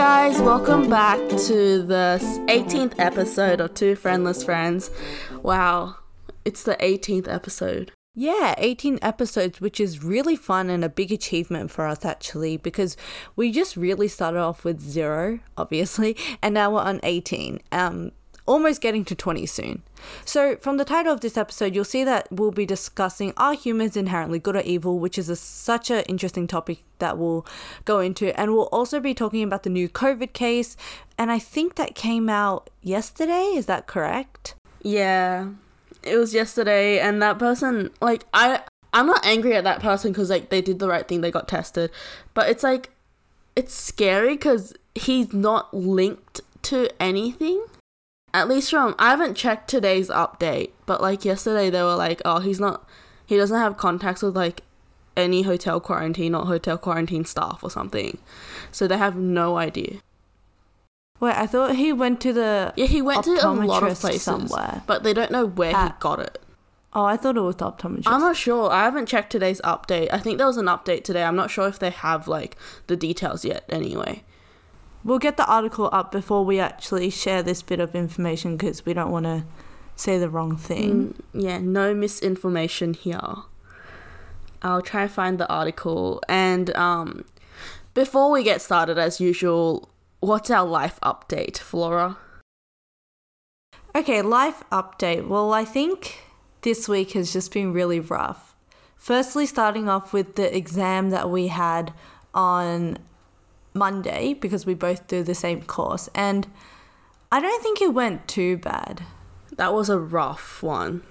guys, welcome back to the 18th episode of Two Friendless Friends. Wow, it's the 18th episode. Yeah, 18 episodes, which is really fun and a big achievement for us actually, because we just really started off with zero, obviously, and now we're on 18. Um, almost getting to 20 soon. So, from the title of this episode, you'll see that we'll be discussing are humans inherently good or evil, which is a, such an interesting topic that we'll go into. And we'll also be talking about the new COVID case, and I think that came out yesterday. Is that correct? Yeah, it was yesterday, and that person, like, I. I'm not angry at that person because like they did the right thing, they got tested, but it's like it's scary because he's not linked to anything at least from I haven't checked today's update, but like yesterday they were like, oh, he's not, he doesn't have contacts with like any hotel quarantine or hotel quarantine staff or something, so they have no idea. Wait, I thought he went to the yeah he went to a lot of places somewhere, but they don't know where At- he got it. Oh, I thought it was the optometrist. I'm not sure. I haven't checked today's update. I think there was an update today. I'm not sure if they have like the details yet. Anyway. We'll get the article up before we actually share this bit of information because we don't want to say the wrong thing. Mm, yeah, no misinformation here. I'll try and find the article. And um, before we get started, as usual, what's our life update, Flora? Okay, life update. Well, I think this week has just been really rough. Firstly, starting off with the exam that we had on Monday because we both do the same course, and I don't think it went too bad. That was a rough one.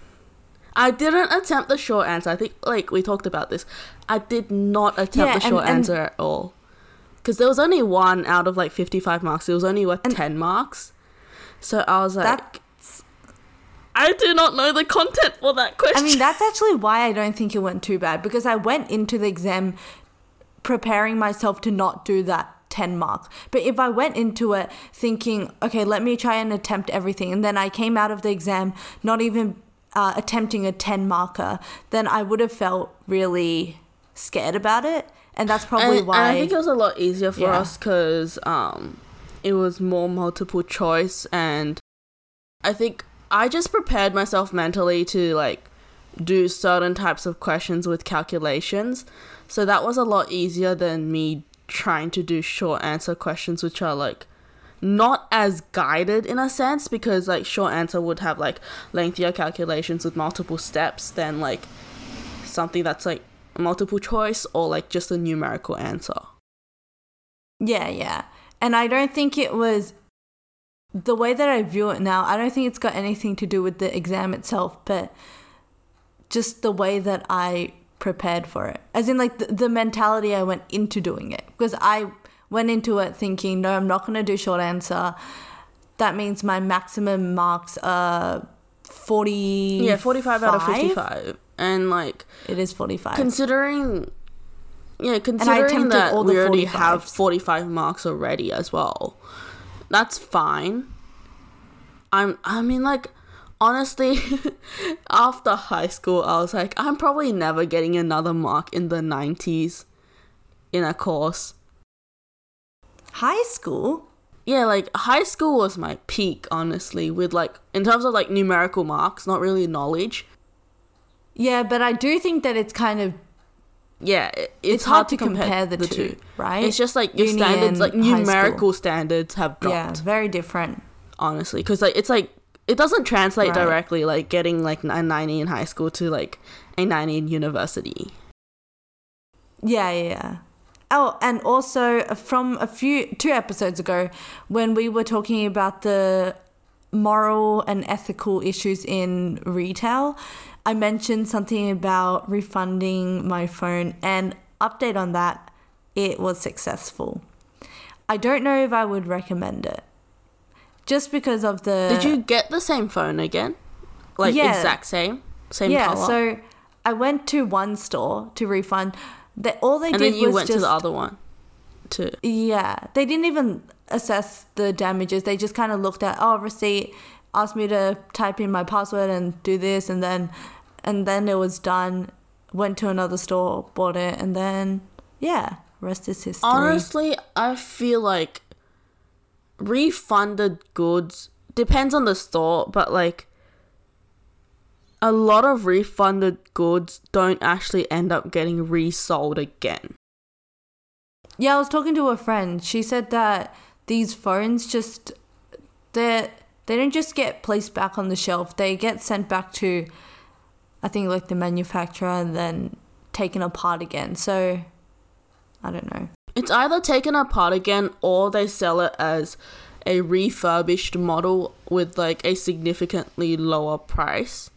I didn't attempt the short answer. I think, like, we talked about this. I did not attempt Yeah, the short and- answer at all. Because there was only one out of like 55 marks. It was only worth And- 10 marks. So I was like, That I do not know the content for that question. I mean, that's actually why I don't think it went too bad because I went into the exam preparing myself to not do that 10 mark. But if I went into it thinking, okay, let me try and attempt everything, and then I came out of the exam not even uh, attempting a 10 marker, then I would have felt really scared about it. And that's probably and, why. and I think it was a lot easier for Yeah. us because um, it was more multiple choice, and I think I just prepared myself mentally to like do certain types of questions with calculations, so that was a lot easier than me trying to do short answer questions, which are like not as guided in a sense because like short answer would have like lengthier calculations with multiple steps than like something that's like multiple choice or like just a numerical answer. Yeah, yeah. And I don't think it was the way that I view it now, I don't think it's got anything to do with the exam itself, but just the way that I prepared for it. As in, like, the, the mentality I went into doing it. Because I went into it thinking, no, I'm not going to do short answer. That means my maximum marks are 40. Yeah, 45 out of 55. And like It is 45. considering yeah, considering that all the we already have 45 marks already as well. That's fine. I'm I mean like honestly after high school I was like I'm probably never getting another mark in the 90s in a course. High school? Yeah, like high school was my peak honestly with like in terms of like numerical marks, not really knowledge. Yeah, but I do think that it's kind of yeah, it, it's, It's hard, hard to to compare, compare the, the two, two, right? It's just like your Uni standards, like and high school. numerical standards have dropped. yeah, very different. Honestly, because like it's like it doesn't translate Right. directly, like getting like a ninety in high school to like a ninety in university. Yeah, yeah, yeah. Oh, and also uh, from a few two episodes ago, when we were talking about the moral and ethical issues in retail, I mentioned something about refunding my phone, and update on that, it was successful. I don't know if I would recommend it, just because of the. Did you get the same phone again? Like Yeah. exact same, same yeah, color. so I went to one store to refund. They, all they and did then you was went just to the other one, too. Yeah, they didn't even assess the damages. They just kind of looked at oh receipt, asked me to type in my password and do this, and then and then it was done. Went to another store, bought it, and then yeah, rest is history. Honestly, I feel like refunded goods depends on the store, but like a lot of refunded goods don't actually end up getting resold again. Yeah, I was talking to a friend. She said that these phones just they they don't just get placed back on the shelf. They get sent back to I think like the manufacturer and then taken apart again. So I don't know. It's either taken apart again or they sell it as a refurbished model with like a significantly lower price.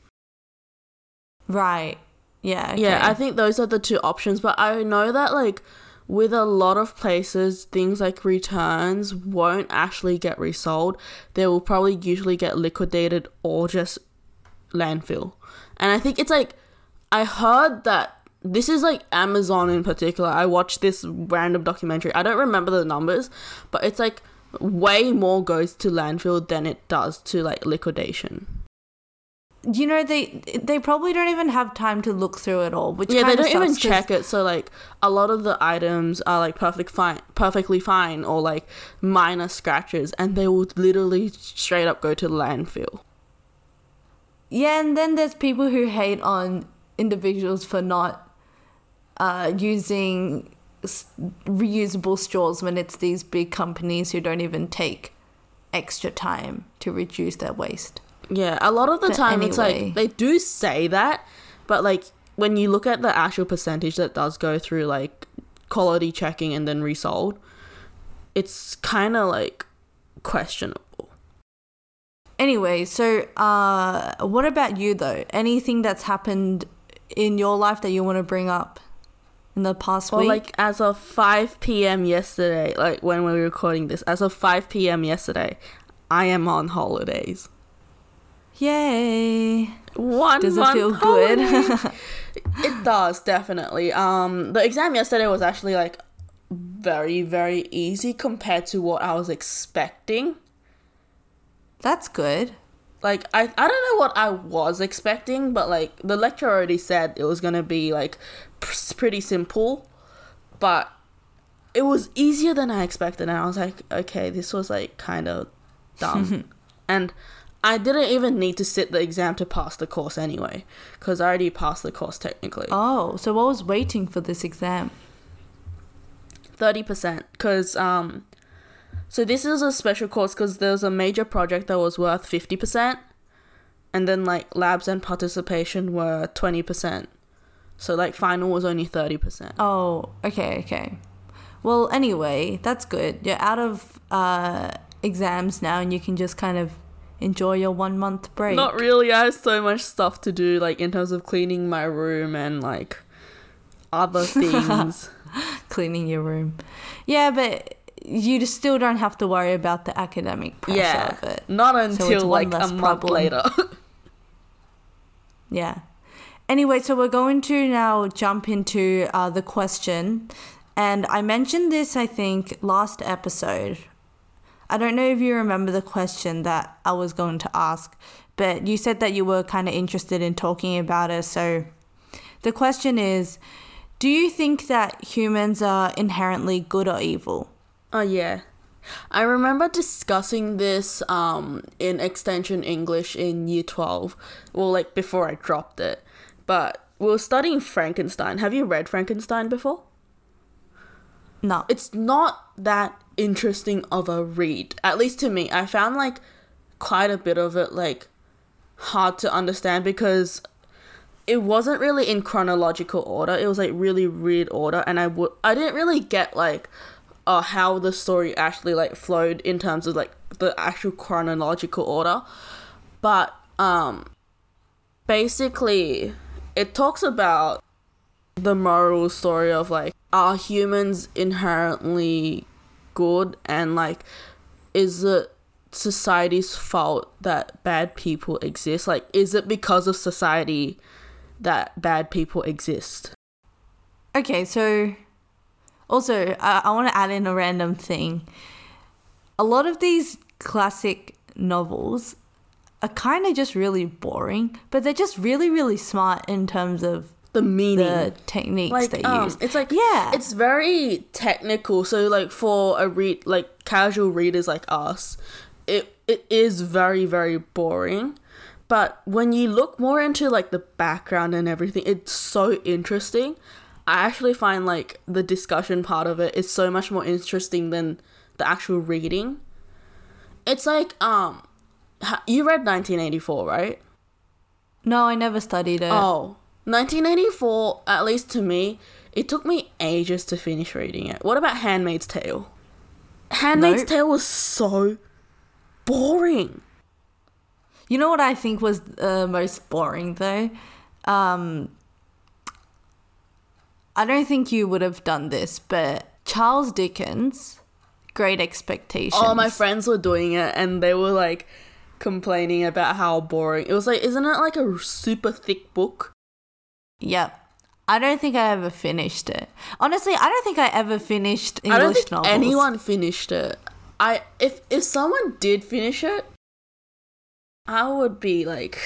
Right. Yeah. Yeah. I think those are the two options, but I know that like with a lot of places, things like returns won't actually get resold. They will probably usually get liquidated or just landfill. And I think it's like I heard that this is like Amazon in particular. I watched this random documentary. I don't remember the numbers, but it's like way more goes to landfill than it does to like liquidation. you know they they probably don't even have time to look through it all, which yeah, they don't even 'cause- check it. So like a lot of the items are like perfect fine, perfectly fine, or like minor scratches, and they will literally straight up go to landfill. Yeah, and then there's people who hate on individuals for not uh, using reusable straws when it's these big companies who don't even take extra time to reduce their waste. Yeah, a lot of the But time it's like they do say that, but like when you look at the actual percentage that does go through like quality checking and then resold, it's kind of like questionable. Anyway, so uh, what about you though? Anything that's happened in your life that you want to bring up in the past Well, week? like as of 5 p.m. yesterday, like when we were recording this, as of 5 p.m. yesterday, I am on holidays. Yay! One Does it feel good? it does definitely. Um, the exam yesterday was actually like very very easy compared to what I was expecting. That's good. Like I I don't know what I was expecting, but like the lecturer already said it was gonna be like pretty simple, but it was easier than I expected, and I was like, okay, this was like kind of dumb, and I didn't even need to sit the exam to pass the course anyway, because I already passed the course technically. Oh, so I was waiting for this exam. Thirty percent, because um, so this is a special course because there was a major project that was worth fifty percent, and then like labs and participation were twenty percent. So like final was only thirty percent. Oh, okay, okay. Well, anyway, that's good. You're out of uh, exams now, and you can just kind of enjoy your one month break. Not really. I have so much stuff to do, like in terms of cleaning my room and like other things. cleaning your room. Yeah, but you just still don't have to worry about the academic pressure yeah, of it. not until one like a less month later. Yeah. Anyway, so we're going to now jump into uh, the question. And I mentioned this, I think, last episode. I don't know if you remember the question that I was going to ask, but you said that you were kind of interested in talking about it. So the question is Do you think that humans are inherently good or evil? Oh yeah. I remember discussing this um in extension English in year 12. Well, like before I dropped it. But we were studying Frankenstein. Have you read Frankenstein before? No. It's not that interesting of a read. At least to me. I found like quite a bit of it like hard to understand because it wasn't really in chronological order. It was like really weird order, and I would I didn't really get like uh how the story actually like flowed in terms of like the actual chronological order. But um basically it talks about the moral story of like are humans inherently good? And like is it society's fault that bad people exist? Like is it because of society that bad people exist? Okay, so also I, I want to add in a random thing. A lot of these classic novels are kind of just really boring, but they're just really, really smart in terms of the meaning. the techniques like they um, use. it's like Yeah. it's very technical. So like for a read like casual readers like us it it is very very boring. But when you look more into like the background and everything it's so interesting. I actually find like the discussion part of it is so much more interesting than the actual reading. It's like um you read 1984 right no, I never studied it. Oh, 1984, at least to me, it took me ages to finish reading it. What about Handmaid's Tale? Handmaid's Nope. Tale was so boring. You know what I think was uh, most boring though? Um, I don't think you would have done this, but Charles Dickens, Great Expectations. All my friends were doing it and they were like complaining about how boring. It was like, isn't it like a super thick book? Yep. I don't think I ever finished it. Honestly, I don't think I ever finished English I don't think novels. anyone finished it. I if if someone did finish it, I would be like,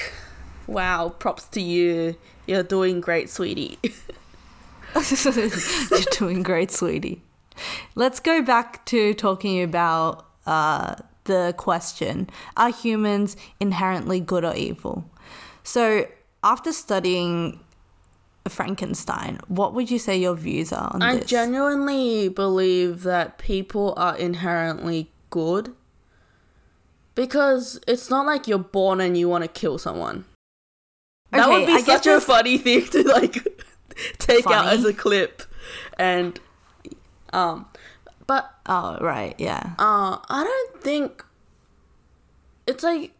"Wow, props to you. You're doing great, sweetie." You're doing great, sweetie. Let's go back to talking about uh, the question Are humans inherently good or evil? So, after studying Frankenstein, what would you say your views are on I this? genuinely believe that people are inherently good because it's not like you're born and you want to kill someone. That would be I such a funny thing to like take out as a clip, and um, but oh, right, yeah. uh, I don't think it's like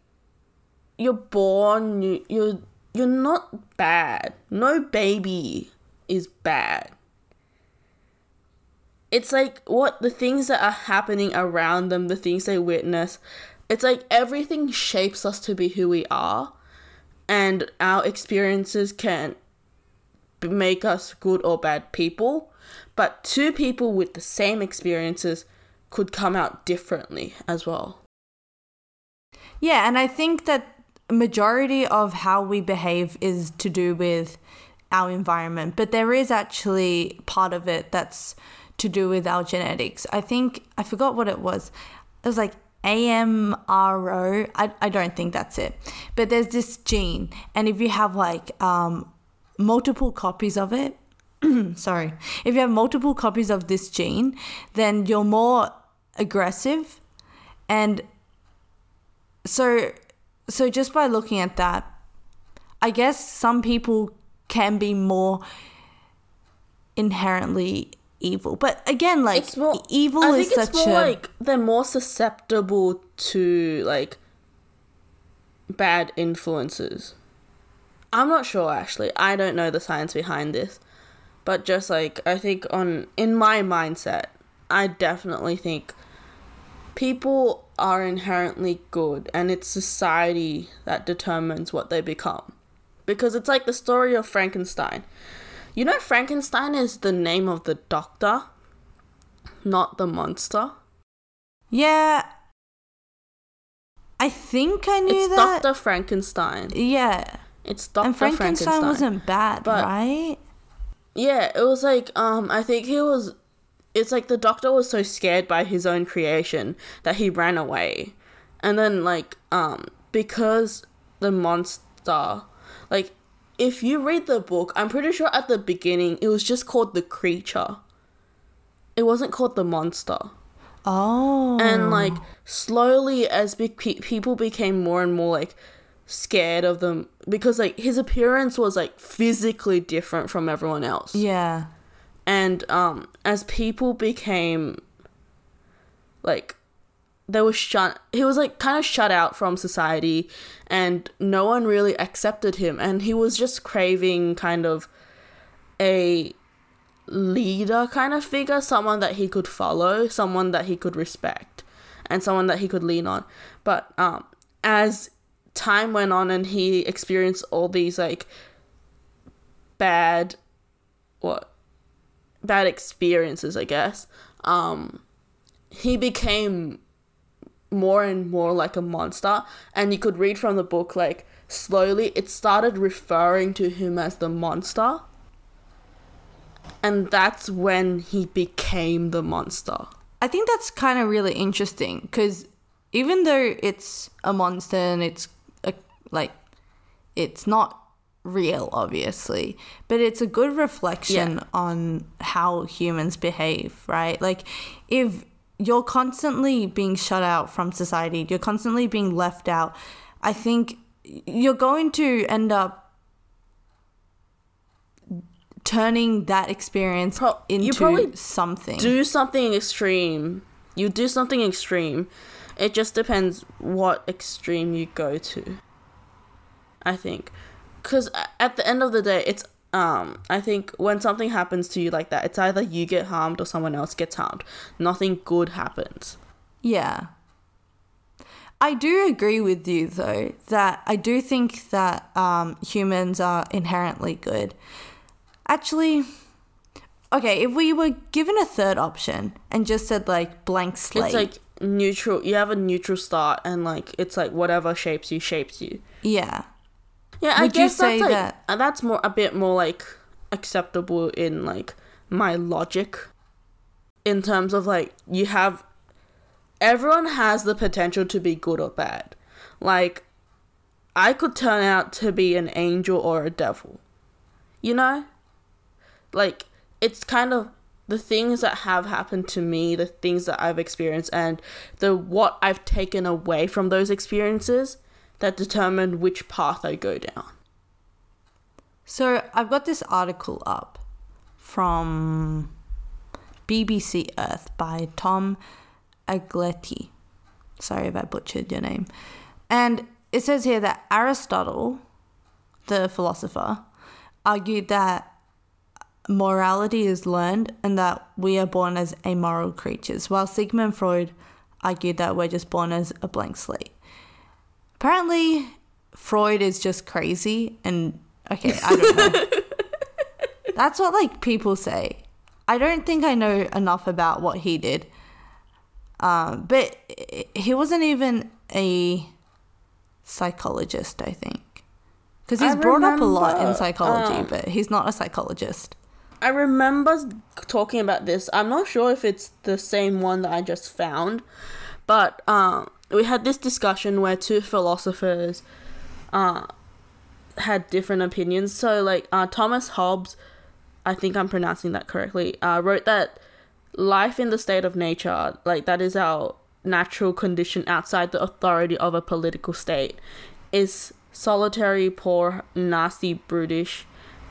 you're born. You you you're not bad. No baby is bad. It's like what the things that are happening around them, the things they witness. It's like everything shapes us to be who we are, and our experiences can make us good or bad people. But two people with the same experiences could come out differently as well. Yeah, and I think that majority of how we behave is to do with our environment, but there is actually part of it that's to do with our genetics. I think I forgot what it was. It was like AMRO. I I don't think that's it. But there's this gene, and if you have like um multiple copies of it, sorry, if you have multiple copies of this gene, then you're more aggressive and so so just by looking at that i guess some people can be more inherently evil but again like It's more evil I is think such it's more a like they're more susceptible to like bad influences. I'm not sure actually. I don't know the science behind this. But just like I think on in my mindset, I definitely think people are inherently good and it's society that determines what they become. Because it's like the story of Frankenstein. You know Frankenstein is the name of the doctor, not the monster. yeah i think i knew It's that It's Dr. Frankenstein. yeah It's Dr. and frankenstein, Frankenstein. wasn't bad But- right Yeah, it was like um I think he was it's like the doctor was so scared by his own creation that he ran away. And then like um because the monster like if you read the book, I'm pretty sure at the beginning it was just called the creature. It wasn't called the monster. oh And like slowly as be- pe- people became more and more like scared of them because like his appearance was like physically different from everyone else. Yeah. And um as people became like they were shut he was like kind of shut out from society and no one really accepted him and he was just craving kind of a leader kind of figure someone that he could follow someone that he could respect and someone that he could lean on. But um as time went on and he experienced all these like bad what bad experiences, I guess, um, he became more and more like a monster. And you could read from the book, like, slowly it started referring to him as the monster. And that's when he became the monster. I think that's kind of really interesting because even though it's a monster and it's like it's not real obviously but it's a good reflection Yeah. on how humans behave right like if you're constantly being shut out from society you're constantly being left out i think you're going to end up turning that experience Pro- you into probably something do something extreme. You do something extreme. It just depends what extreme you go to. I think, because at the end of the day, it's um. I think when something happens to you like that, it's either you get harmed or someone else gets harmed. Nothing good happens. Yeah. I do agree with you though that I do think that um, humans are inherently good. Actually, okay, if we were given a third option and just said like blank slate, It's like neutral. You have a neutral start, and like it's like whatever shapes you shapes you. yeah, Yeah, I Would guess say that's like that- uh, that's more a bit more like acceptable in like my logic in terms of like you have everyone has the potential to be good or bad. Like I could turn out to be an angel or a devil. You know? Like it's kind of the things that have happened to me, the things that I've experienced and the what I've taken away from those experiences that determine which path I go down. So I've got this article up from BBC Earth by Tom Agletti. Sorry if I butchered your name. And it says here that Aristotle, the philosopher, argued that morality is learned and that we are born as amoral creatures, while Sigmund Freud argued that we're just born as a blank slate. Apparently, Freud is just crazy and okay, I don't know. That's what like people say. I don't think I know enough about what he did. Um, but he wasn't even a psychologist, I think. Because he's I brought up a lot in psychology, um, but he's not a psychologist. I remember talking about this. I'm not sure if it's the same one that I just found, but um, we had this discussion where two philosophers uh, had different opinions. So, like uh, Thomas Hobbes, I think I'm pronouncing that correctly, uh, wrote that life in the state of nature, like that is our natural condition outside the authority of a political state, is solitary, poor, nasty, brutish,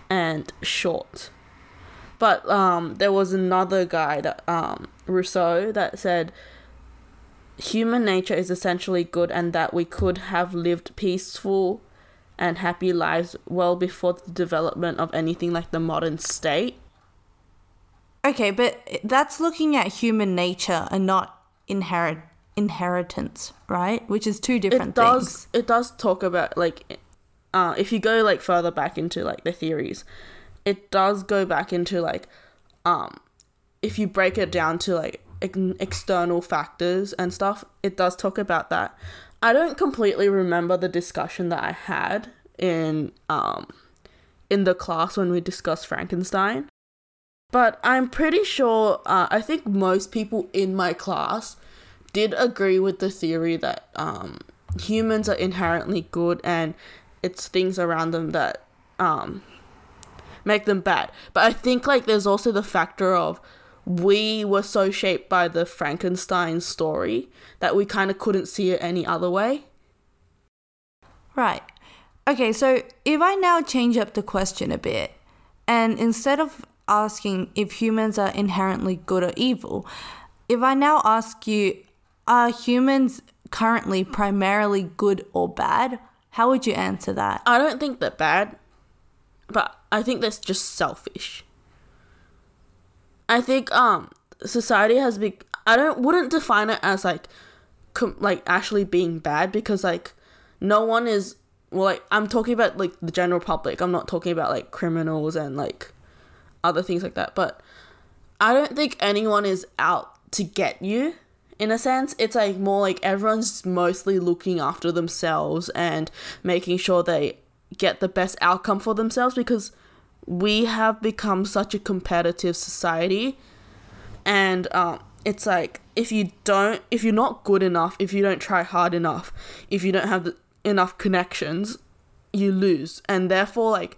and short. But um, there was another guy that um, Rousseau that said human nature is essentially good and that we could have lived peaceful and happy lives well before the development of anything like the modern state. Okay, but that's looking at human nature and not inherit inheritance, right? Which is two different it does things. it does talk about like uh if you go like further back into like the theories it does go back into like um if you break it down to like external factors and stuff it does talk about that i don't completely remember the discussion that i had in um in the class when we discussed frankenstein but i'm pretty sure uh, i think most people in my class did agree with the theory that um, humans are inherently good and it's things around them that um, make them bad. But I think like there's also the factor of we were so shaped by the Frankenstein story that we kind of couldn't see it any other way. Right. Okay, so if I now change up the question a bit, and instead of asking if humans are inherently good or evil, if I now ask you, are humans currently primarily good or bad? How would you answer that? I don't think they're bad, but I think that's just selfish. I think um society has been I don't wouldn't define it as like com- like actually being bad because like no one is well like I'm talking about like the general public. I'm not talking about like criminals and like other things like that. But I don't think anyone is out to get you in a sense. It's like more like everyone's mostly looking after themselves and making sure they get the best outcome for themselves because we have become such a competitive society. And um, it's like if you don't if you're not good enough if you don't try hard enough if you don't have the, enough connections you lose. And therefore like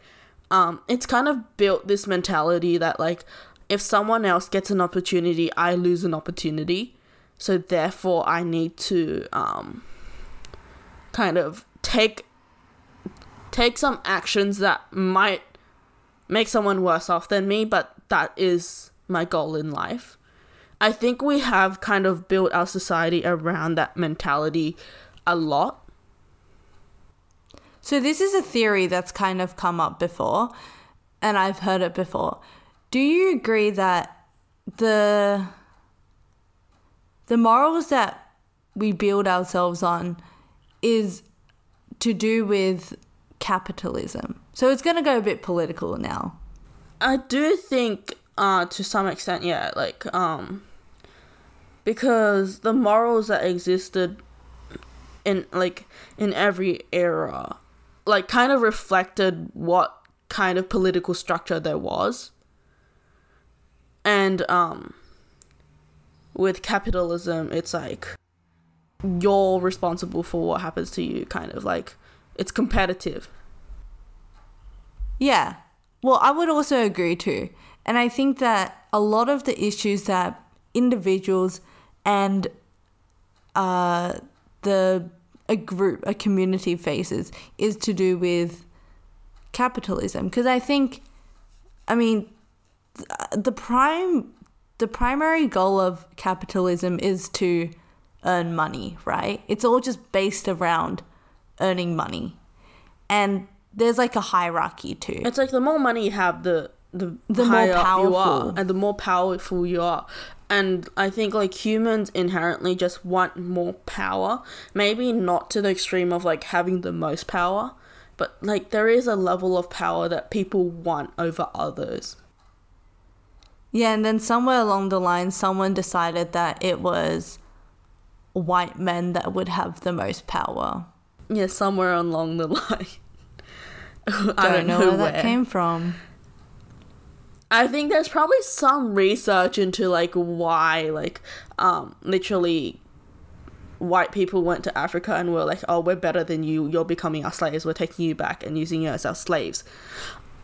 um, it's kind of built this mentality that like if someone else gets an opportunity i lose an opportunity. So therefore i need to um, kind of take take some actions that might make someone worse off than me but that is my goal in life i think we have kind of built our society around that mentality a lot So this is a theory that's kind of come up before, and I've heard it before. Do you agree that the the morals that we build ourselves on is to do with capitalism? So it's going to go a bit political now. I do think uh to some extent yeah like um because the morals that existed in like in every era like kind of reflected what kind of political structure there was and um with capitalism it's like you're responsible for what happens to you kind of like it's competitive Yeah. Well, I would also agree too. And I think that a lot of the issues that individuals and uh, the a group, a community faces is to do with capitalism. Because I think, I mean, the prime, the primary goal of capitalism is to earn money, right? It's all just based around earning money, and there's like a hierarchy too. It's like the more money you have, the the, The more up you are, powerful. and the more powerful you are. And I think like humans inherently just want more power. Maybe not to the extreme of like having the most power, but like there is a level of power that people want over others. Yeah, and then somewhere along the line, someone decided that it was white men that would have the most power. Yeah, somewhere along the line. I don't know, where. that came from. I think there's probably some research into like why like um literally white people went to Africa and were like, "Oh, we're better than you. You're becoming our slaves. We're taking you back and using you as our slaves."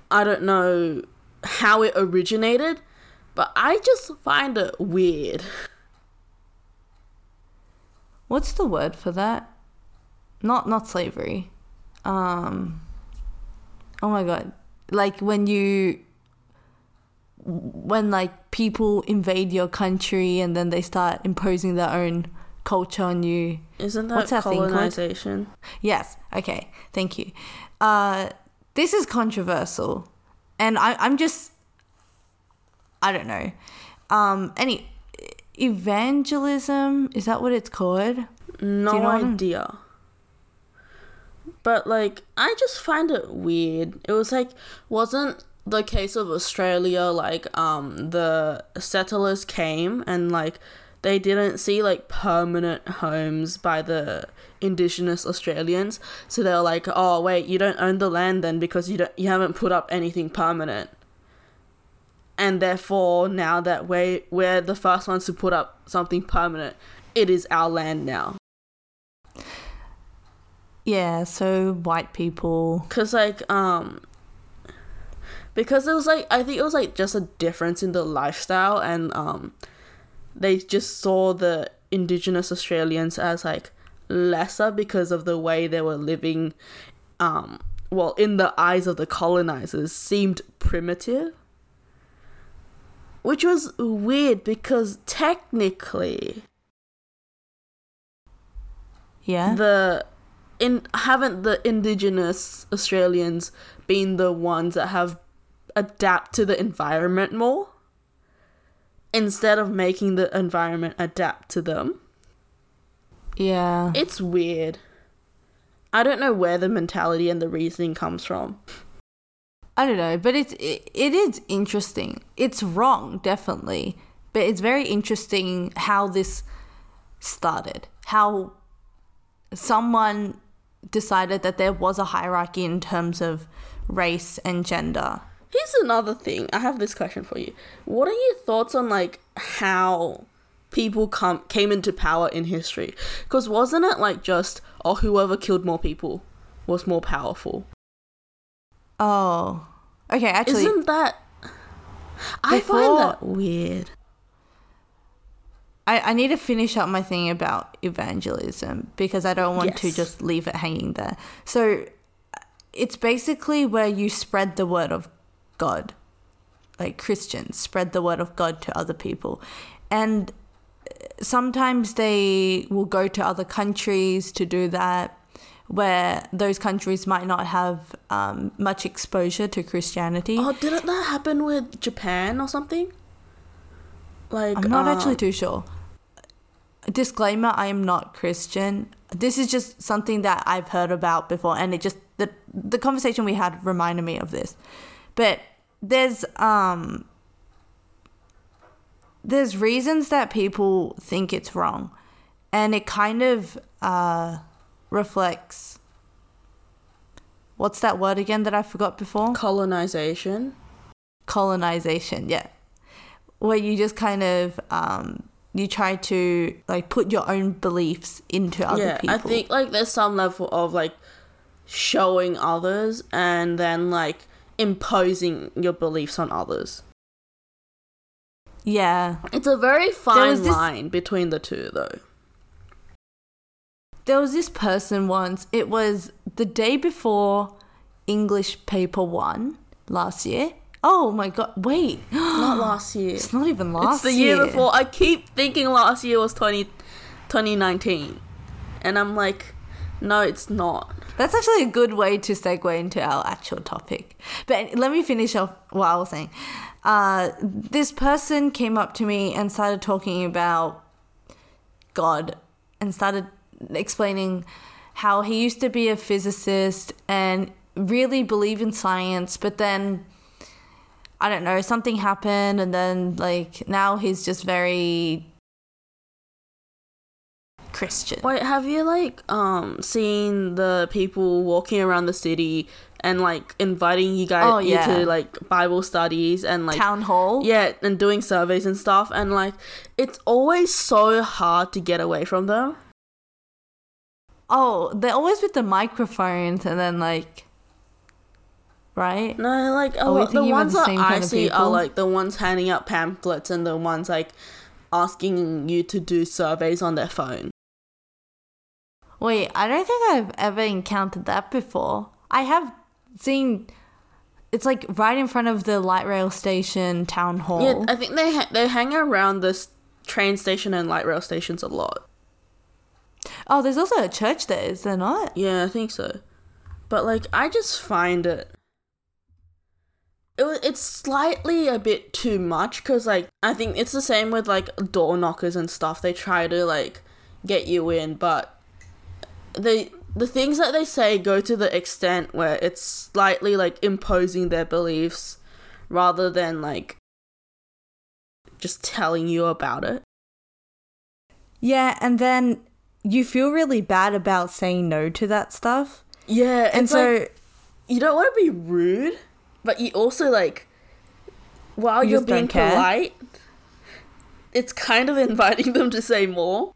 I don't know how it originated, but I just find it weird. What's the word for that? Not not slavery. Um Oh my god. Like when you when like people invade your country and then they start imposing their own culture on you. Isn't that What's that colonization? Yes. Okay. Thank you. Uh, this is controversial, and I, I'm just, I don't know. Um, any evangelism is that what it's called? No you know idea. But like, I just find it weird. It was like, wasn't the case of Australia like um the settlers came and like they didn't see like permanent homes by the indigenous Australians, so they were like, "Oh wait, you don't own the land then because you don't you haven't put up anything permanent." And therefore, now that we we're the first ones to put up something permanent, it is our land now. Yeah. So white people. Cause like um because it was like I think it was like just a difference in the lifestyle and um they just saw the indigenous Australians as like lesser because of the way they were living um well in the eyes of the colonizers seemed primitive which was weird because technically Yeah. the in haven't the indigenous Australians been the ones that have adapt to the environment more instead of making the environment adapt to them. yeah. It's weird. I don't know where the mentality and the reasoning comes from. I don't know, but it's it, it is interesting. It's wrong, definitely, but it's very interesting how this started. How someone decided that there was a hierarchy in terms of race and gender. Here's another thing. I have this question for you. What are your thoughts on like how people come came into power in history? Because wasn't it like just oh whoever killed more people was more powerful? Oh, okay. Actually, Isn't that? I find that weird. I, I need to finish up my thing about evangelism because I don't want to just leave it hanging there. So it's basically where you spread the word of God. Like Christians spread the word of God to other people. And sometimes they will go to other countries to do that where those countries might not have um, much exposure to Christianity. Oh, didn't that happen with Japan or something? Like I'm not um, actually too sure. Disclaimer: I am not Christian. This is just something that I've heard about before, and it just the the conversation we had reminded me of this. But there's um there's reasons that people think it's wrong, and it kind of uh reflects. What's that word again that I forgot before? colonization. colonization yeah where you just kind of um you try to like put your own beliefs into other yeah, people I think like there's some level of like showing others and then like imposing your beliefs on others. yeah It's a very fine this- line between the two though. there was this person once it was the day before english paper one last year oh my god wait Not last year. it's not even last year. It's the year before. I keep thinking last year was 20, 2019. And I'm like, no, it's not. That's actually a good way to segue into our actual topic. But let me finish off what I was saying. Uh, this person came up to me and started talking about God and started explaining how he used to be a physicist and really believe in science, but then I don't know, something happened and then like now he's just very Christian. Wait, have you like um seen the people walking around the city and like inviting you guys Oh, yeah. into like Bible studies and like Town hall? yeah, and doing surveys and stuff and like it's always so hard to get away from them. Oh, they're always with the microphones and then like, right? No, like a lot, uh, the ones the that I see are like the ones handing out pamphlets and the ones like asking you to do surveys on their phone. Wait, I don't think I've ever encountered that before. I have seen. It's like right in front of the light rail station town hall. Yeah, I think they ha- they hang around this train station and light rail stations a lot. oh, there's also a church there, is there not? Yeah, I think so. But like, I just find it. It, it's slightly a bit too much because like I think it's the same with like door knockers and stuff. They try to like get you in, but they the things that they say go to the extent where it's slightly like imposing their beliefs rather than like just telling you about it. Yeah, and then you feel really bad about saying no to that stuff. Yeah, And so like you don't want to be rude, but you also like while You are being polite, it's kind of inviting them to say more.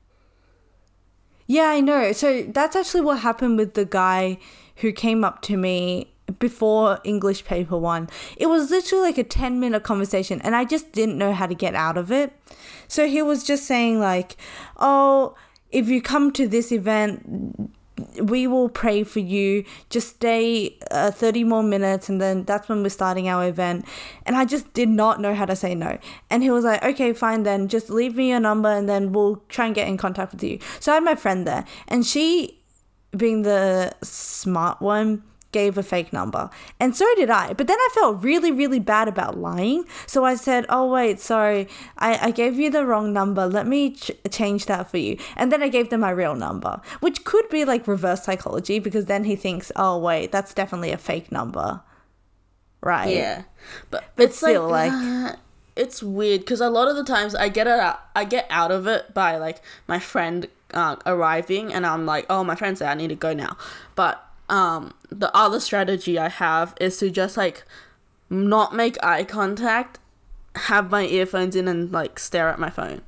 Yeah, I know. So that's actually what happened with the guy who came up to me before English paper one. It was literally like a 10 minute conversation and I just didn't know how to get out of it. So he was just saying like, "Oh, if you come to this event, we will pray for you. Just stay uh, 30 more minutes and then that's when we're starting our event. And I just did not know how to say no. And he was like, okay, fine then. Just leave me your number and then we'll try and get in contact with you. So I had my friend there and she, being the smart one, gave a fake number. And so did I. But then I felt really, really bad about lying. So I said, oh, wait, sorry. I, I gave you the wrong number. Let me ch- change that for you. And then I gave them my real number, which could be like reverse psychology because then he thinks, oh, wait, that's definitely a fake number. Right. Yeah, but, But it's still, like, like- uh, it's weird because a lot of the times I get it out, I get out of it by like my friend uh, arriving and I'm like, oh, my friend said I need to go now. But um, the other strategy I have is to just like not make eye contact, have my earphones in and like stare at my phone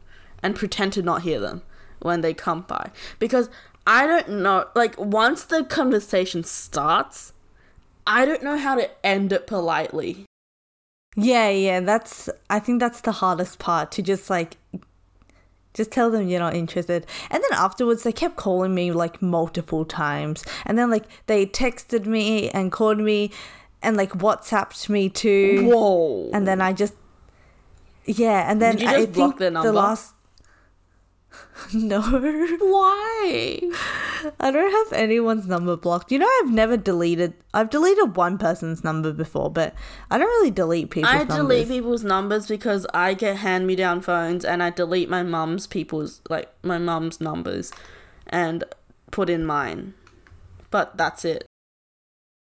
and pretend to not hear them when they come by. Because I don't know, like once the conversation starts, I don't know how to end it politely. Yeah, yeah, that's I think that's the hardest part to just like just tell them you're not interested. And then afterwards they kept calling me like multiple times. And then like they texted me and called me and like WhatsApped me too. Whoa. And then I just yeah, and then Did you just I think the last No. Why? I don't have anyone's number blocked. You know, I've never deleted. I've deleted one person's number before, but I don't really delete people's I numbers. delete people's numbers because I get hand me down phones and I delete my mum's people's like my mum's numbers and put in mine. But that's it.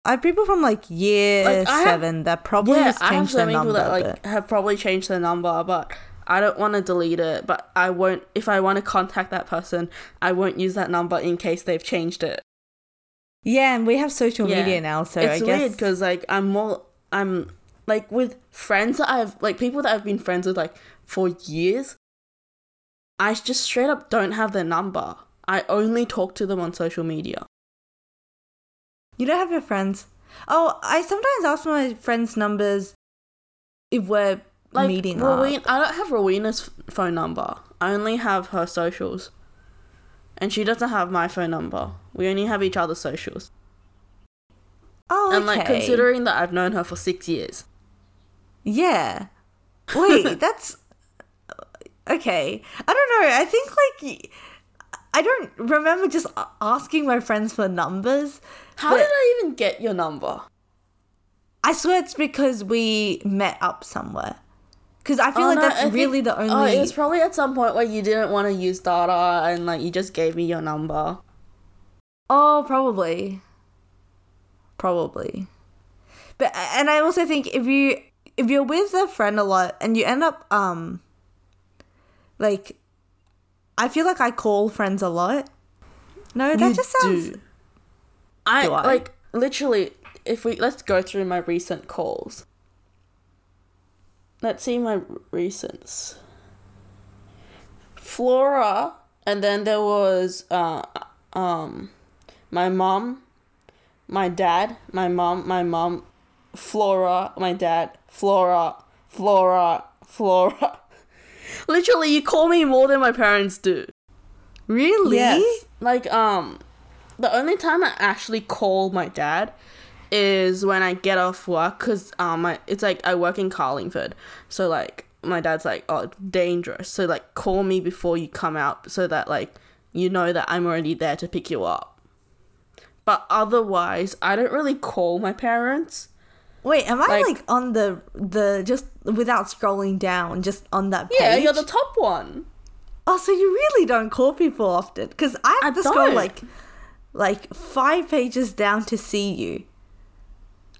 I have people from like year Like, I have- seven that probably yeah, just I have changed so their many number. people that like but- have probably changed their number, but I don't want to delete it. But I won't if I want to contact that person. I won't use that number in case they've changed it. yeah, and we have social Yeah. media now, so it's I guess weird because like I'm more I'm like with friends that I've like people that I've been friends with like for years. I just straight up don't have their number. I only talk to them on social media. you don't have your friends. Oh, I sometimes ask my friends' numbers if we're Like meeting Rowena, up. I don't have Rowena's phone number. I only have her socials, and she doesn't have my phone number. We only have each other's socials. Oh, okay. And like considering that I've known her for six years, Yeah. Wait, that's okay. I don't know. I think like I don't remember just asking my friends for numbers. how did I even get your number? I swear it's because we met up somewhere. Because I feel Oh, like no, that's I think- really the Oh, only. it was probably at some point where you didn't want to use data and like you just gave me your number. Oh, probably. Probably. But and I also think if you if you're with a friend a lot and you end up um like I feel like I call friends a lot. No, that You just sounds do. I, Do I? like literally. If we let's go through my recent calls. Let's see my recents. Flora, and then there was uh um my mom, my dad, my mom, my mom, Flora, my dad, Flora, Flora, Flora. Literally, you call me more than my parents do. Really? Yes. Like um the only time I actually call my dad is when I get off work cuz um I, it's like I work in Carlingford. So like my dad's like, "Oh, dangerous." So like call me before you come out so that like you know that I'm already there to pick you up. But otherwise, I don't really call my parents. Wait, am I Like- like, on the the just without scrolling down, just on that page? Yeah, you're the top one. Oh, so you really don't call people often? Because I have I to scroll don't. like like five pages down to see you.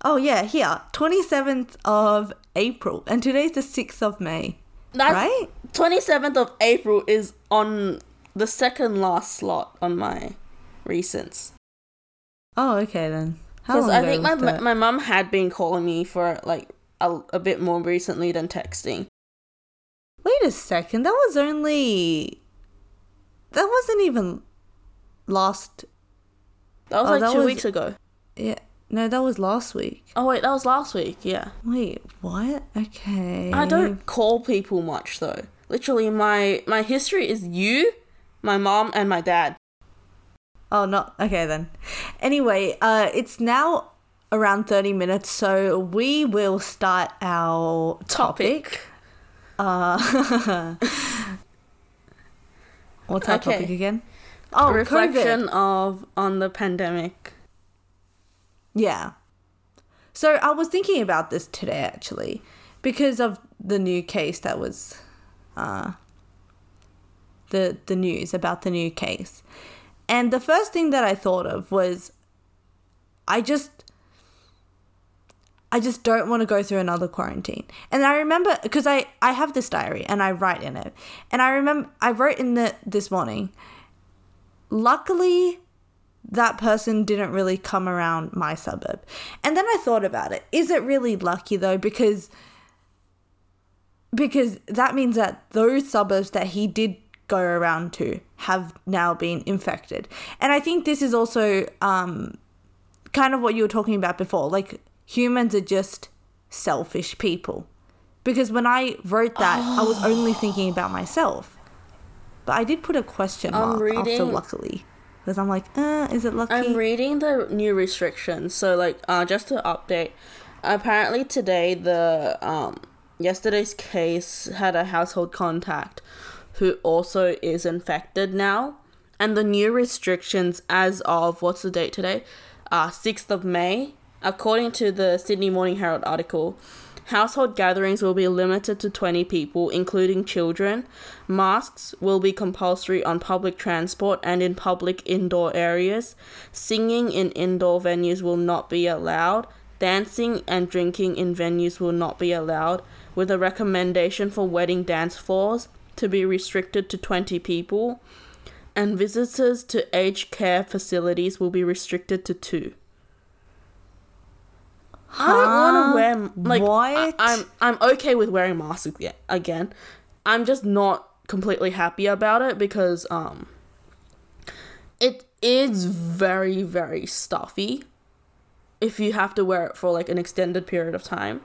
Oh yeah, here, twenty seventh of April, and today's the sixth of May. That's Right? 27th of April is on the second last slot on my recents. Oh, okay then. Because I think my that? my mum had been calling me for like a, a bit more recently than texting. Wait a second, that was only that wasn't even last. That was Oh, like that two was- weeks ago. Yeah, no, that was last week. Oh wait, that was last week. Yeah, Wait, what? Okay. I don't call people much though. Literally, my my history is you, my mom, and my dad. Oh, not okay then. Anyway, uh, it's now around thirty minutes, so we will start our topic. Uh, what's our Okay. topic again? Oh, Oh, reflection COVID. of on the pandemic. Yeah. So I was thinking about this today actually, because of the new case that was, uh, the the news about the new case, and the first thing that I thought of was, I just. I just don't want to go through another quarantine. And I remember because I I have this diary and I write in it. And I remember I wrote in the this morning. Luckily, that person didn't really come around my suburb. And then I thought about it. Is it really lucky though? Because because that means that those suburbs that he did go around to have now been infected. And I think this is also um, kind of what you were talking about before. Like humans are just selfish people. Because when I wrote that, oh. I was only thinking about myself. But I did put a question mark reading, after luckily. Because I'm like, uh, is it lucky? I'm reading the new restrictions. So, like, uh, just to update, apparently today, the um, yesterday's case had a household contact who also is infected now. And the new restrictions, as of what's the date today? Uh, 6th of May, according to the Sydney Morning Herald article, household gatherings will be limited to 20 people, including children. Masks will be compulsory on public transport and in public indoor areas. Singing in indoor venues will not be allowed. Dancing and drinking in venues will not be allowed, with a recommendation for wedding dance floors to be restricted to 20 people, and visitors to aged care facilities will be restricted to two. Huh? I don't want to wear like what? I, I'm I'm okay with wearing masks again. I'm just not completely happy about it because um it is very very stuffy if you have to wear it for like an extended period of time.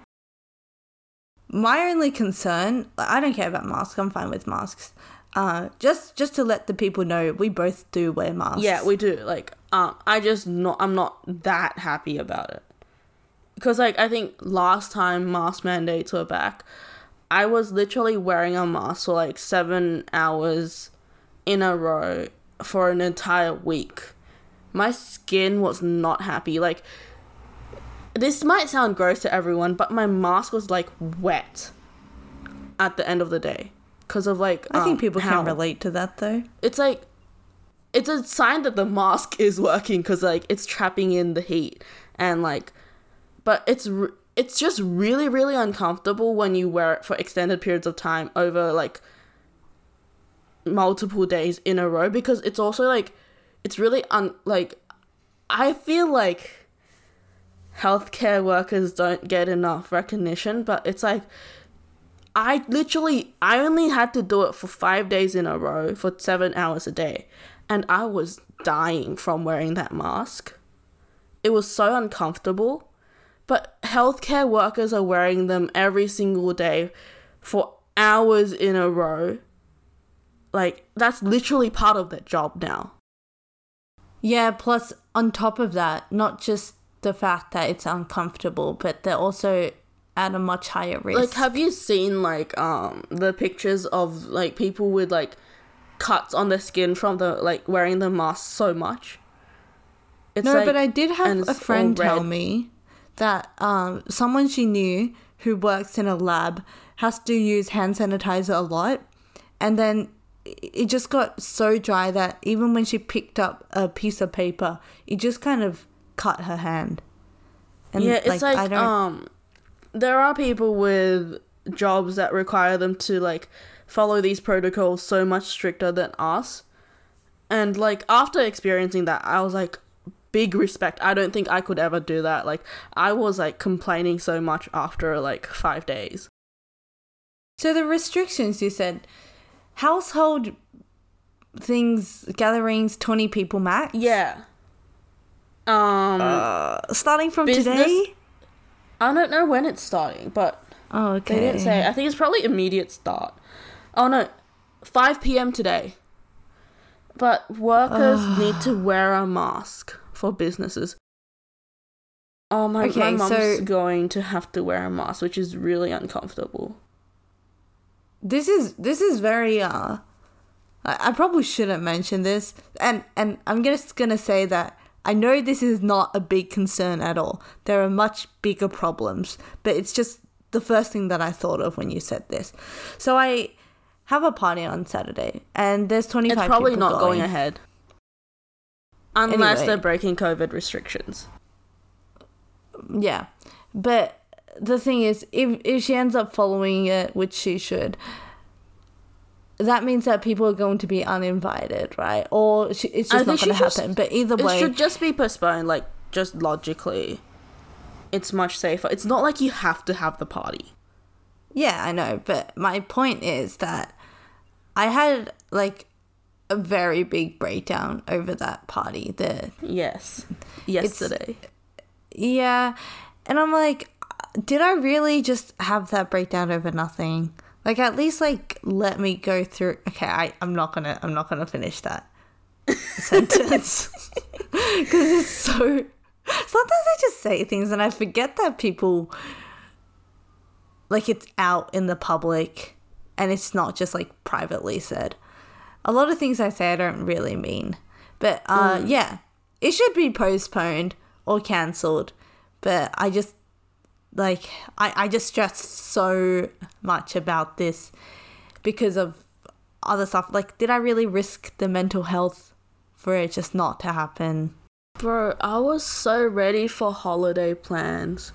My only concern, I don't care about masks. I'm fine with masks. Uh, just just to let the people know, we both do wear masks. Yeah, we do. Like, um, I just not. I'm not that happy about it because, like, I think last time mask mandates were back, I was literally wearing a mask for like seven hours in a row for an entire week. My skin was not happy. Like, this might sound gross to everyone, but my mask was like wet at the end of the day because of like. I think um, people how, can relate to that though. It's like it's a sign that the mask is working because like it's trapping in the heat and like, but it's it's just really really uncomfortable when you wear it for extended periods of time over like multiple days in a row because it's also like it's really un like I feel like healthcare workers don't get enough recognition, but it's like I literally I only had to do it for 5 days in a row for 7 hours a day and I was dying from wearing that mask. It was so uncomfortable. But healthcare workers are wearing them every single day for hours in a row. Like that's literally part of their job now. Yeah, plus on top of that, not just the fact that it's uncomfortable, but they're also at a much higher risk. Like, have you seen like um the pictures of like people with like cuts on their skin from the like wearing the mask so much? It's no, like, but I did have a friend tell me that um someone she knew who works in a lab has to use hand sanitizer a lot, and then it just got so dry that even when she picked up a piece of paper, it just kind of cut her hand. And yeah, it's like, like um, there are people with jobs that require them to like follow these protocols so much stricter than us. And like after experiencing that, I was like, big respect. I don't think I could ever do that. Like I was like complaining so much after like five days. So the restrictions you said, household things, gatherings, twenty people max. Yeah. Um, uh, starting from business, today. I don't know when it's starting, but oh, okay. They didn't say. I think it's probably immediate start. Oh no, five p.m. today. But workers need to wear a mask for businesses. Oh my! Okay, my mom's so going to have to wear a mask, which is really uncomfortable. This is this is very uh. I, I probably shouldn't mention this, and and I'm just gonna say that I know this is not a big concern at all. There are much bigger problems, but it's just the first thing that I thought of when you said this. So I have a party on Saturday, and there's 25 It's probably not going. going ahead. Unless anyway. they're breaking COVID restrictions. Yeah. But the thing is, if, if she ends up following it, which she should, that means that people are going to be uninvited, right? Or sh- it's just not going to she just- happen. But either way. It should just be postponed, like just logically. It's much safer. It's not like you have to have the party. Yeah, I know, but my point is that I had like a very big breakdown over that party. The Yes. Yesterday. yeah, and I'm like, did I really just have that breakdown over nothing? Like at least like let me go through. Okay, I I'm not gonna I'm not gonna finish that sentence because it's so. Sometimes I just say things and I forget that people like it's out in the public and it's not just like privately said. A lot of things I say I don't really mean. But uh yeah, it should be postponed or cancelled. But I just like I, I just stress so much about this because of other stuff. Like did I really risk the mental health for it just not to happen? Bro, I was so ready for holiday plans.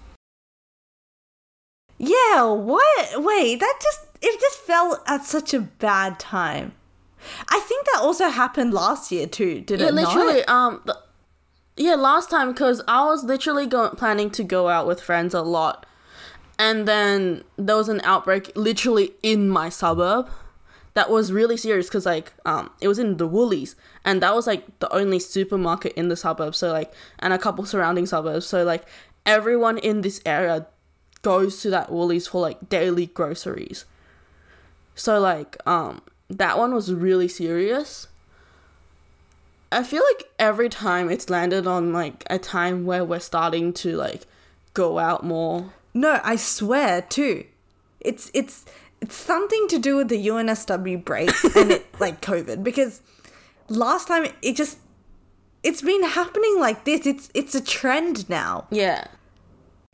Yeah, what? Wait, that just it just fell at such a bad time. I think that also happened last year too, did Yeah, it Yeah, literally. not? Um, the, yeah, last time because I was literally go- planning to go out with friends a lot, and then there was an outbreak literally in my suburb. That was really serious because like um it was in the Woolies and that was like the only supermarket in the suburb. So like and a couple surrounding suburbs. So like everyone in this area goes to that Woolies for like daily groceries. So like um that one was really serious. I feel like every time it's landed on like a time where we're starting to like go out more. No, I swear too. It's it's it's something to do with the UNSW breaks and it like COVID because last time it just it's been happening like this. It's it's a trend now. Yeah.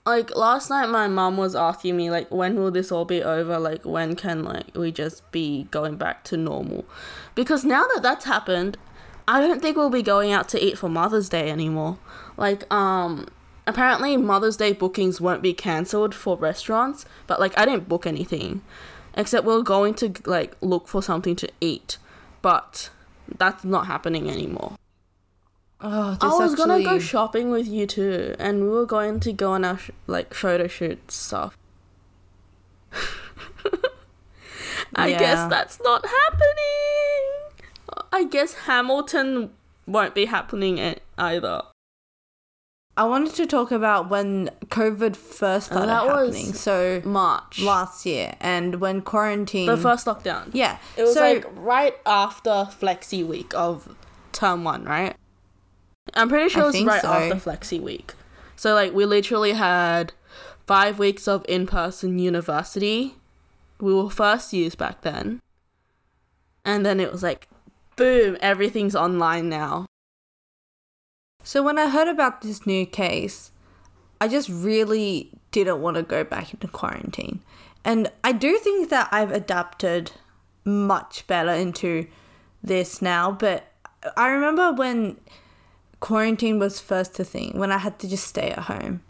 Like last night my mom was asking me like when will this all be over? Like when can like we just be going back to normal? Because now that that's happened, I don't think we'll be going out to eat for Mother's Day anymore. Like um apparently Mother's Day bookings won't be cancelled for restaurants, but like I didn't book anything except we're going to like look for something to eat. But that's not happening anymore. Oh, I was gonna go shopping with you too, and we were going to go on our sh- like photo shoot stuff. I guess that's not happening. I guess Hamilton won't be happening either. I wanted to talk about when COVID first oh, started that was- happening. So March, last year and when quarantine the first lockdown. Yeah. It was so like right after Flexi Week of term one, right? I'm pretty sure I it was right so. after Flexi Week. So like we literally had five weeks of in person university. We were first years back then. And then it was like boom, everything's online now. So when I heard about this new case, I just really didn't want to go back into quarantine. And I do think that I've adapted much better into this now, but I remember when quarantine was first a thing, when I had to just stay at home.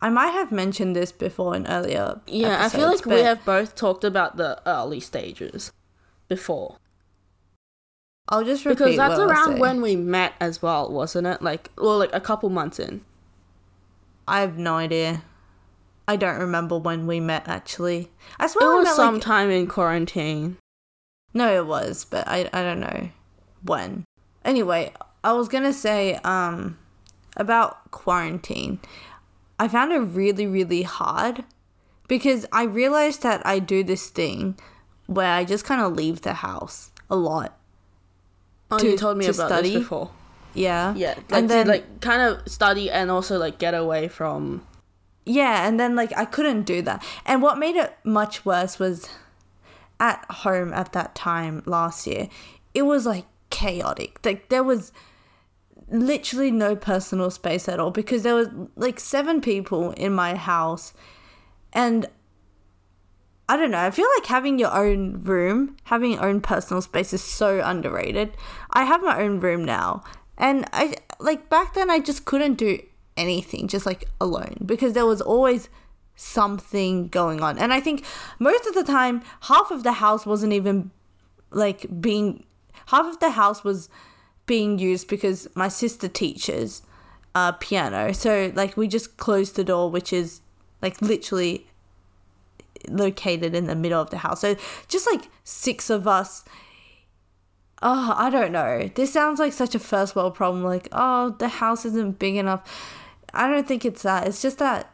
I might have mentioned this before in earlier Yeah, I feel episodes, like we have both talked about the early stages before. I'll just repeat Because that's around when we met as well, wasn't it? Like well like a couple months in. I have no idea. I don't remember when we met actually. I It swear we was met like sometime in quarantine. No, it was, but I I don't know when. Anyway, I was gonna say um about quarantine. I found it really really hard because I realized that I do this thing where I just kind of leave the house a lot. Oh, to- you told me to about study? this before. Yeah. Yeah, like and then like kind of study and also like get away from. Yeah, and then like I couldn't do that. And what made it much worse was at home at that time last year, it was like chaotic. Like there was literally no personal space at all because there was like seven people in my house and I don't know. I feel like having your own room, having your own personal space is so underrated. I have my own room now. And I like back then I just couldn't do anything just like alone because there was always something going on. And I think most of the time half of the house wasn't even like being half of the house was being used because my sister teaches uh, piano. So like we just closed the door, which is like literally located in the middle of the house. So just like six of us. Oh, I don't know. This sounds like such a first world problem. Like, oh, the house isn't big enough. I don't think it's that. It's just that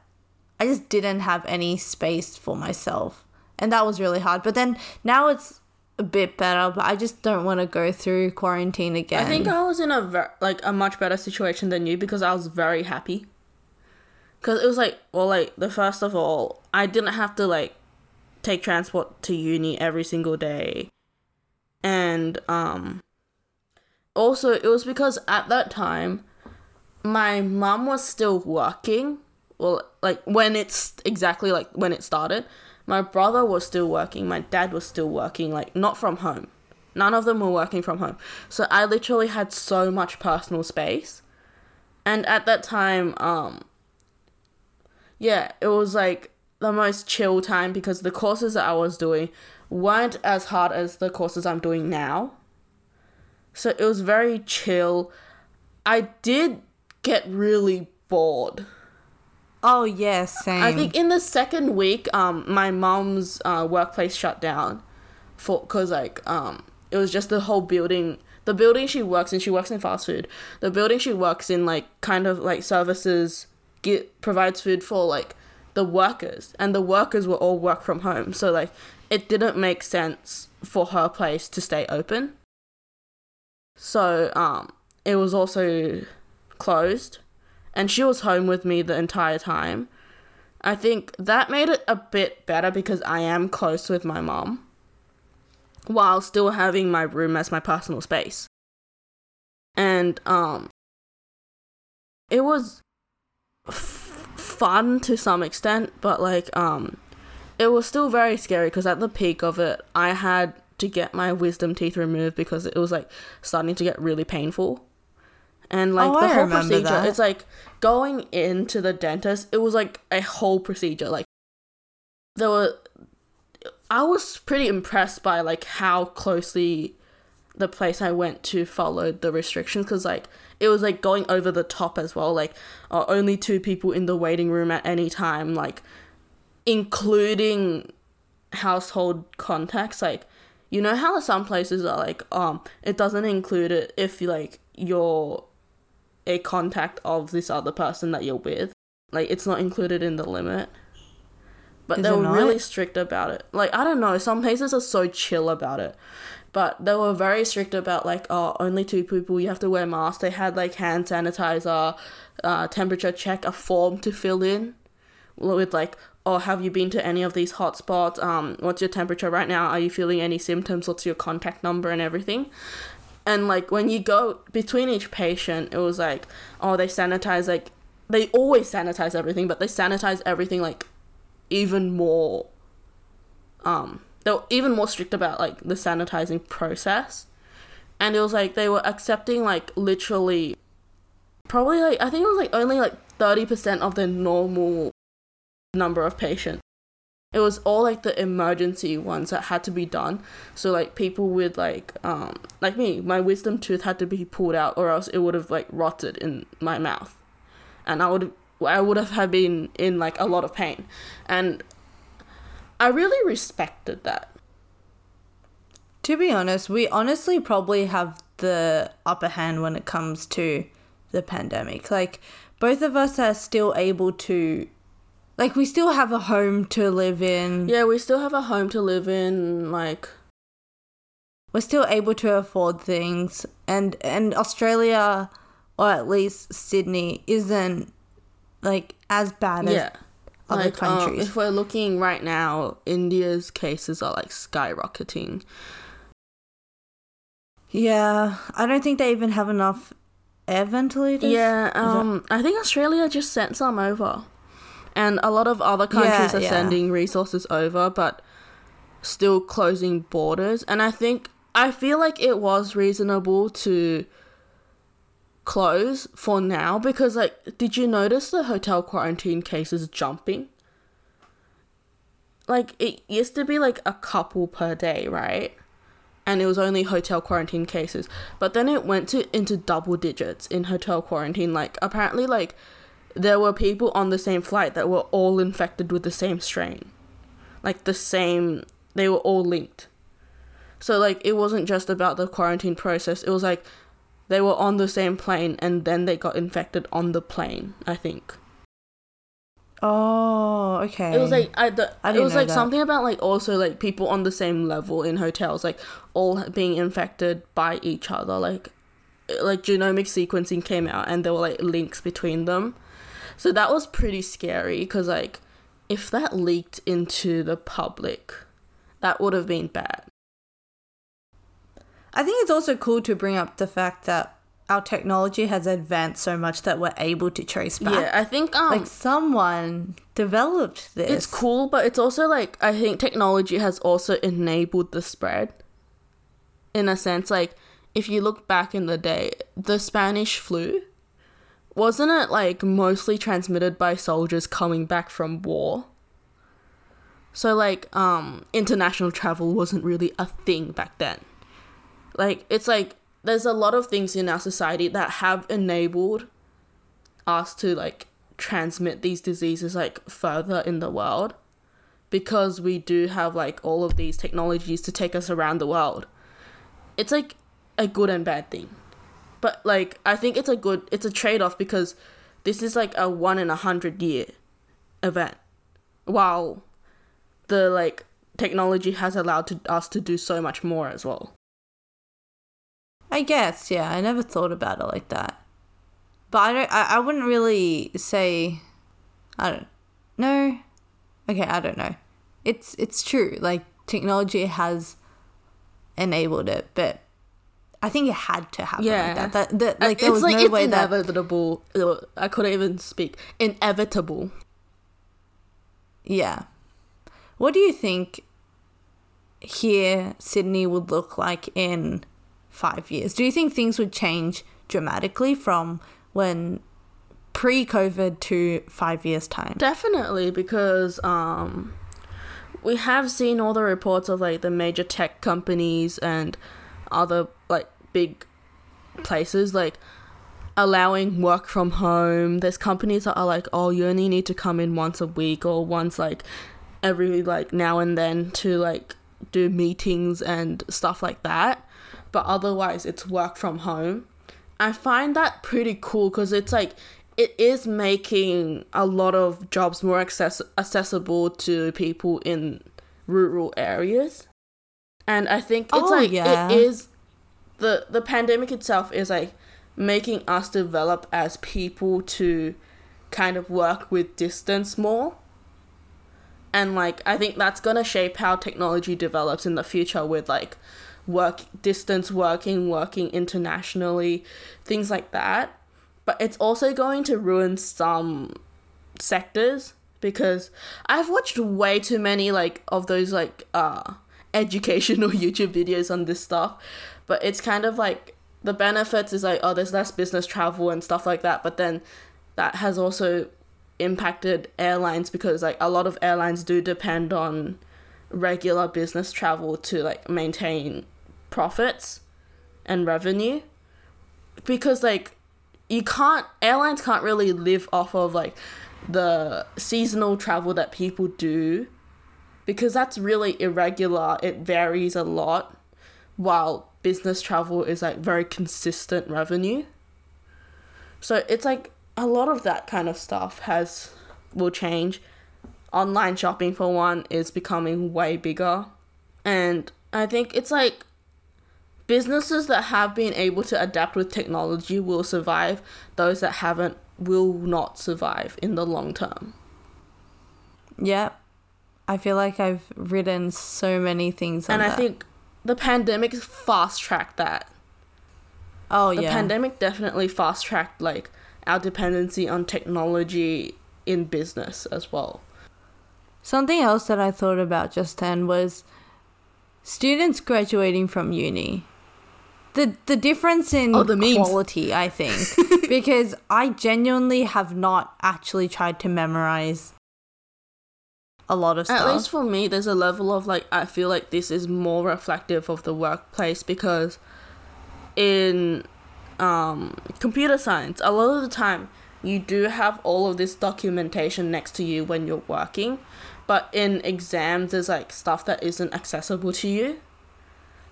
I just didn't have any space for myself. And that was really hard. But then now it's a bit better, but I just don't want to go through quarantine again. I think I was in a ver- like a much better situation than you because I was very happy. Cuz it was like well like the first of all, I didn't have to like take transport to uni every single day. And um also it was because at that time my mom was still working. Well, like when it's exactly like when it started my brother was still working, my dad was still working, like not from home. None of them were working from home. So I literally had so much personal space. And at that time, um yeah, it was like the most chill time because the courses that I was doing weren't as hard as the courses I'm doing now. So it was very chill. I did get really bored Oh yeah, same. I think in the second week, um, my mom's uh, workplace shut down, for cause like um, it was just the whole building. The building she works in, she works in fast food. The building she works in, like kind of like services, get provides food for like the workers, and the workers were all work from home. So like it didn't make sense for her place to stay open. So um, it was also closed and she was home with me the entire time. I think that made it a bit better because I am close with my mom while still having my room as my personal space. And um it was f- fun to some extent, but like um it was still very scary because at the peak of it, I had to get my wisdom teeth removed because it was like starting to get really painful and like oh, the whole procedure that. it's like going into the dentist it was like a whole procedure like there were i was pretty impressed by like how closely the place i went to followed the restrictions because like it was like going over the top as well like uh, only two people in the waiting room at any time like including household contacts like you know how some places are like um it doesn't include it if like you're a contact of this other person that you're with. Like it's not included in the limit. But Is they were not? really strict about it. Like I don't know, some places are so chill about it. But they were very strict about like, oh, only two people, you have to wear masks. They had like hand sanitizer, uh, temperature check, a form to fill in with like, oh, have you been to any of these hotspots? Um, what's your temperature right now? Are you feeling any symptoms? What's your contact number and everything? And like when you go between each patient it was like oh they sanitize like they always sanitize everything but they sanitize everything like even more um they were even more strict about like the sanitizing process. And it was like they were accepting like literally probably like i think it was like only like 30% of the normal number of patients it was all like the emergency ones that had to be done. So like people with like um like me my wisdom tooth had to be pulled out or else it would have like rotted in my mouth. And i would i would have been in like a lot of pain. And i really respected that. To be honest we honestly probably have the upper hand when it comes to the pandemic. Like both of us are still able to like we still have a home to live in. Yeah, we still have a home to live in. Like we're still able to afford things, and and Australia, or at least Sydney, isn't like as bad yeah. as other like, um, countries. Um, if we're looking right now, India's cases are like skyrocketing. Yeah, I don't think they even have enough air ventilators. Yeah, um, that- I think Australia just sent some over and a lot of other countries yeah, are yeah. sending resources over but still closing borders and i think i feel like it was reasonable to close for now because like did you notice the hotel quarantine cases jumping like it used to be like a couple per day right and it was only hotel quarantine cases. But then it went to into double digits in hotel quarantine. Like apparently like there were people on the same flight that were all infected with the same strain. Like the same they were all linked. So like it wasn't just about the quarantine process. It was like they were on the same plane and then they got infected on the plane, I think. Oh, okay. It was like I, the, I it was like that. something about like also like people on the same level in hotels, like all being infected by each other. Like like genomic sequencing came out and there were like links between them. So that was pretty scary because like if that leaked into the public, that would have been bad. I think it's also cool to bring up the fact that our technology has advanced so much that we're able to trace back. Yeah, I think um Like someone developed this. it's cool, but it's also like I think technology has also enabled the spread. In a sense, like if you look back in the day, the Spanish flu wasn't it like mostly transmitted by soldiers coming back from war? So like um international travel wasn't really a thing back then. Like it's like there's a lot of things in our society that have enabled us to like transmit these diseases like further in the world because we do have like all of these technologies to take us around the world. It's like a good and bad thing. But like I think it's a good it's a trade off because this is like a one in a hundred year event. While the like technology has allowed to, us to do so much more as well. I guess, yeah. I never thought about it like that. But I don't I, I wouldn't really say I don't no. Okay, I don't know. It's it's true. Like technology has enabled it, but I think it had to happen Yeah. like that. That, that like there it's was like no it's way that inevitable. I couldn't even speak. Inevitable. Yeah. What do you think here Sydney would look like in five years? Do you think things would change dramatically from when pre COVID to five years' time? Definitely, because um, we have seen all the reports of like the major tech companies and other like big places like allowing work from home. There's companies that are like, oh, you only need to come in once a week or once like every like now and then to like do meetings and stuff like that. But otherwise, it's work from home. I find that pretty cool because it's like it is making a lot of jobs more access- accessible to people in rural areas. And I think it's Oh, like yeah. it is the the pandemic itself is like making us develop as people to kind of work with distance more. And like I think that's going to shape how technology develops in the future with like work distance working, working internationally, things like that. But it's also going to ruin some sectors because I've watched way too many like of those like uh educational YouTube videos on this stuff. But it's kind of like the benefits is like oh there's less business travel and stuff like that, but then that has also impacted airlines because like a lot of airlines do depend on regular business travel to like maintain profits and revenue because like you can't airlines can't really live off of like the seasonal travel that people do because that's really irregular. It varies a lot while business travel is like very consistent revenue. So it's like a lot of that kind of stuff has will change. Online shopping for one is becoming way bigger. And i think it's like businesses that have been able to adapt with technology will survive. Those that haven't will not survive in the long term. Yeah. I feel like I've written so many things on and i that. think the pandemic fast tracked that oh the yeah. The pandemic definitely fast tracked like our dependency on technology in business as well Something else that I thought about just then was students graduating from uni. The the difference in Oh, the quality, I think. because I genuinely have not actually tried to memorize a lot of stuff. At least for me, there's a level of like I feel like this is more reflective of the workplace because in um, computer science, a lot of the time you do have all of this documentation next to you when you're working, but in exams, there's like stuff that isn't accessible to you.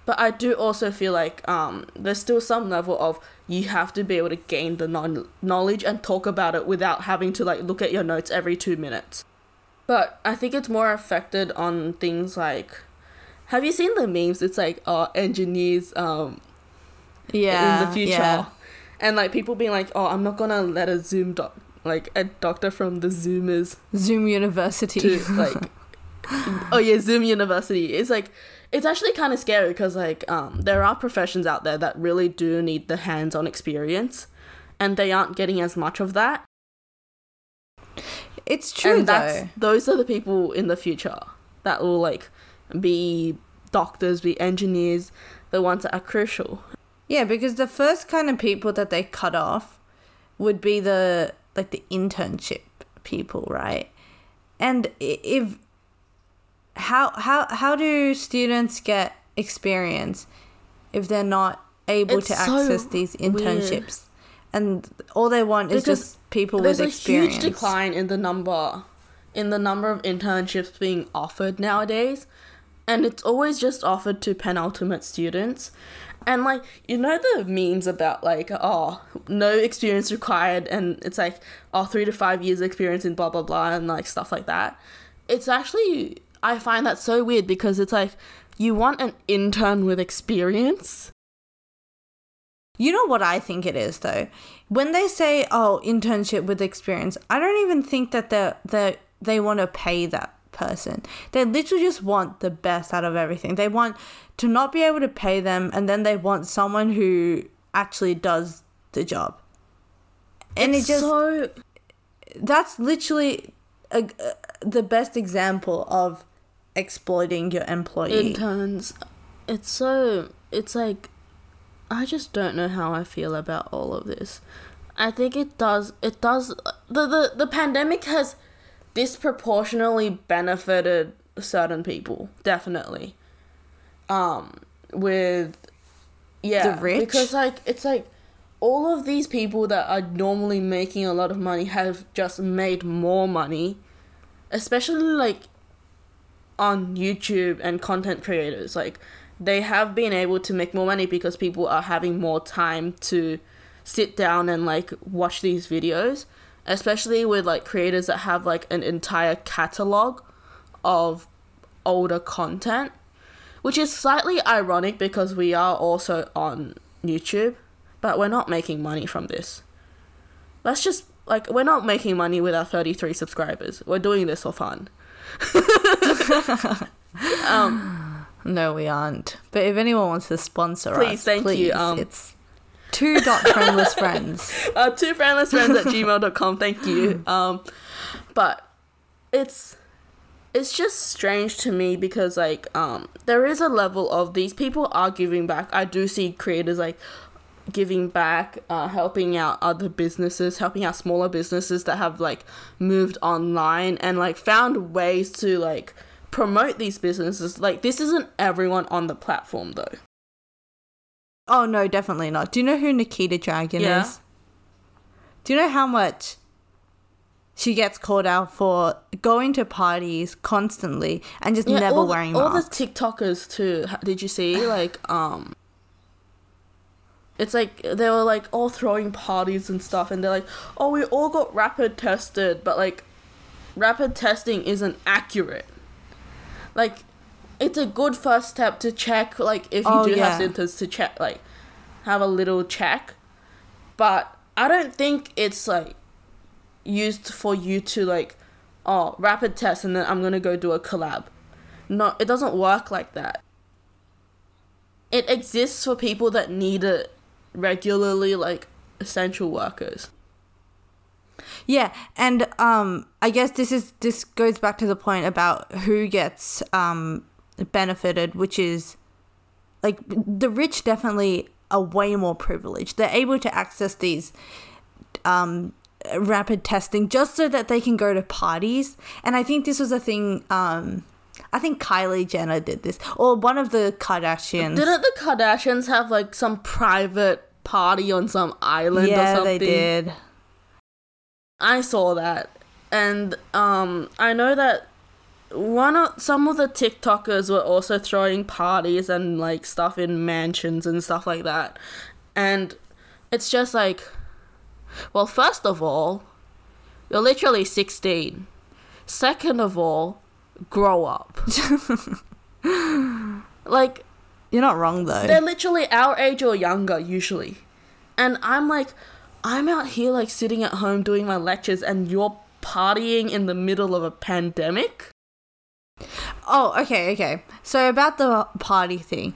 But I do also feel like um, there's still some level of you have to be able to gain the non- knowledge and talk about it without having to like look at your notes every two minutes. But I think it's more affected on things like, have you seen the memes? It's like, oh, engineers, um, yeah, in the future, yeah. and like people being like, oh, I'm not gonna let a Zoom doc, like a doctor from the Zoomers Zoom University. to like, oh yeah, Zoom University. It's like, it's actually kind of scary because like, um, there are professions out there that really do need the hands-on experience, and they aren't getting as much of that. It's true and though. those are the people in the future that will like be doctors, be engineers, the ones that are crucial. Yeah, because the first kind of people that they cut off would be the like the internship people, right? And if how how how do students get experience if they're not able It's to so access these weird. And all they want is Because just people with experience. There's a huge decline in the number in the number of internships being offered nowadays. And it's always just offered to penultimate students. And like you know the memes about like oh no experience required and it's like oh three to five years experience in blah blah blah and like stuff like that. It's actually I find that so weird because it's like you want an intern with experience. You know what I think it is though? When they say, "Oh, internship with experience," I don't even think that they they they want to pay that person. They literally just want the best out of everything. They want to not be able to pay them, and then they want someone who actually does the job. And it's it just so that's literally a, a, the best example of exploiting your employee. interns it's so it's like i just don't know how i feel about all of this i think it does it does the the, the pandemic has disproportionately benefited certain people definitely um with yeah The rich? because like it's like all of these people that are normally making a lot of money have just made more money especially like on YouTube and content creators. Like they have been able to make more money because people are having more time to sit down and like watch these videos, especially with like creators that have like an entire catalog of older content, which is slightly ironic because we are also on YouTube, but we're not making money from this. Let's just like we're not making money with our 33 subscribers. We're doing this for fun. um, No, we aren't. But if anyone wants to sponsor us, Please, us, thank you, please, um, it's two dot friendless friends. uh, two friendless friends at gmail.com. Thank you. Um, but it's it's just strange to me because like um there is a level of these people are giving back. I do see creators like giving back, uh, helping out other businesses, helping out smaller businesses that have like moved online and like found ways to like promote these businesses. Like this isn't everyone on the platform though. Oh no, definitely not. Do you know who Nikita Dragun Yeah. is? Do you know how much she gets called out for going to parties constantly and just never all, wearing all the TikTokers too. Did you see like um? It's like they were like all throwing parties and stuff, and they're like, "Oh, we all got rapid tested," but like, rapid testing isn't accurate. Like, it's a good first step to check, like, if you Oh, do yeah. have symptoms, to check, like, have a little check. But I don't think it's like used for you to like, oh, rapid test, and then I'm gonna go do a collab. No, it doesn't work like that. It exists for people that need it regularly, like essential workers. Yeah, and um, I guess this is this goes back to the point about who gets um benefited, which is like the rich definitely are way more privileged. They're able to access these um rapid testing just so that they can go to parties. And I think this was a thing. Um, I think Kylie Jenner did this, or one of the Kardashians. Didn't the Kardashians have like some private party on some island or yeah, something? they did. I saw that, and um, I know that one of some of the TikTokers were also throwing parties and like stuff in mansions and stuff like that, and it's just like, well, first of all, you're literally sixteen. Second of all, grow up. like You're not wrong though. they're literally our age or younger usually. And I'm like, I'm out here like sitting at home doing my lectures and you're partying in the middle of a pandemic? Oh, okay, okay. So about the party thing.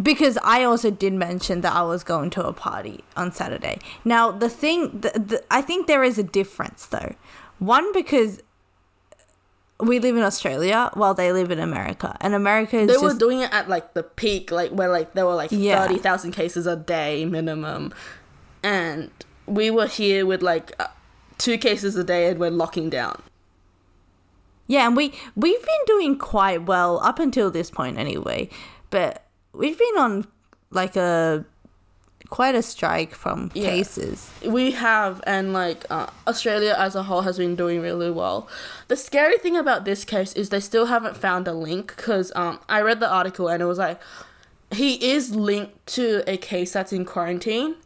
Because I also did mention that I was going to a party on Saturday. Now, the thing, the, the, I think there is a difference though. One, because we live in Australia while they live in America. And America is They just. were doing it at like the peak, like where like there were like Yeah. 30,000 cases a day minimum. And we were here with like uh, two cases a day and we're locking down. Yeah, and we we've been doing quite well up until this point anyway. But we've been on like a quite a strike from Yeah. cases. we have and like uh, australia as a whole has been doing really well the scary thing about this case is they still haven't found a link because um, i read the article and it was like he is linked to a case that's in quarantine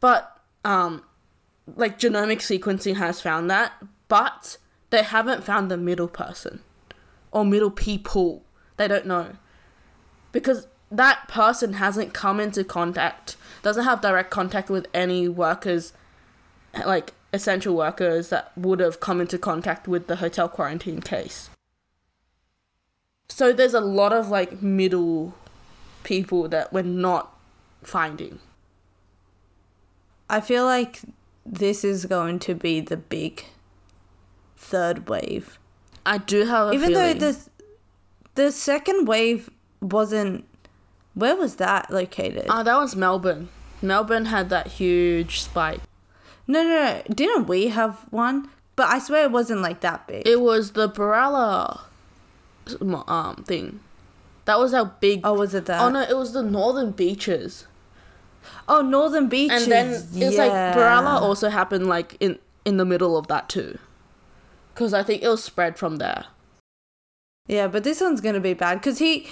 but um, like genomic sequencing has found that but they haven't found the middle person or middle people they don't know because that person hasn't come into contact doesn't have direct contact with any workers like essential workers that would have come into contact with the hotel quarantine case so there's a lot of like middle people that we're not finding I feel like this is going to be the big third wave. i do have a Even feeling. though the the second wave wasn't where was that located? oh that was melbourne melbourne had that huge spike no, no, no. Didn't we have one? But I swear it wasn't like that big. it was the Berala um thing that was how big oh, was it that? oh no it was the northern beaches Oh, Northern Beaches. and then it's like yeah. Berala also happened like in in the middle of that too, because I think it was spread from there. Yeah, but this one's gonna be bad because he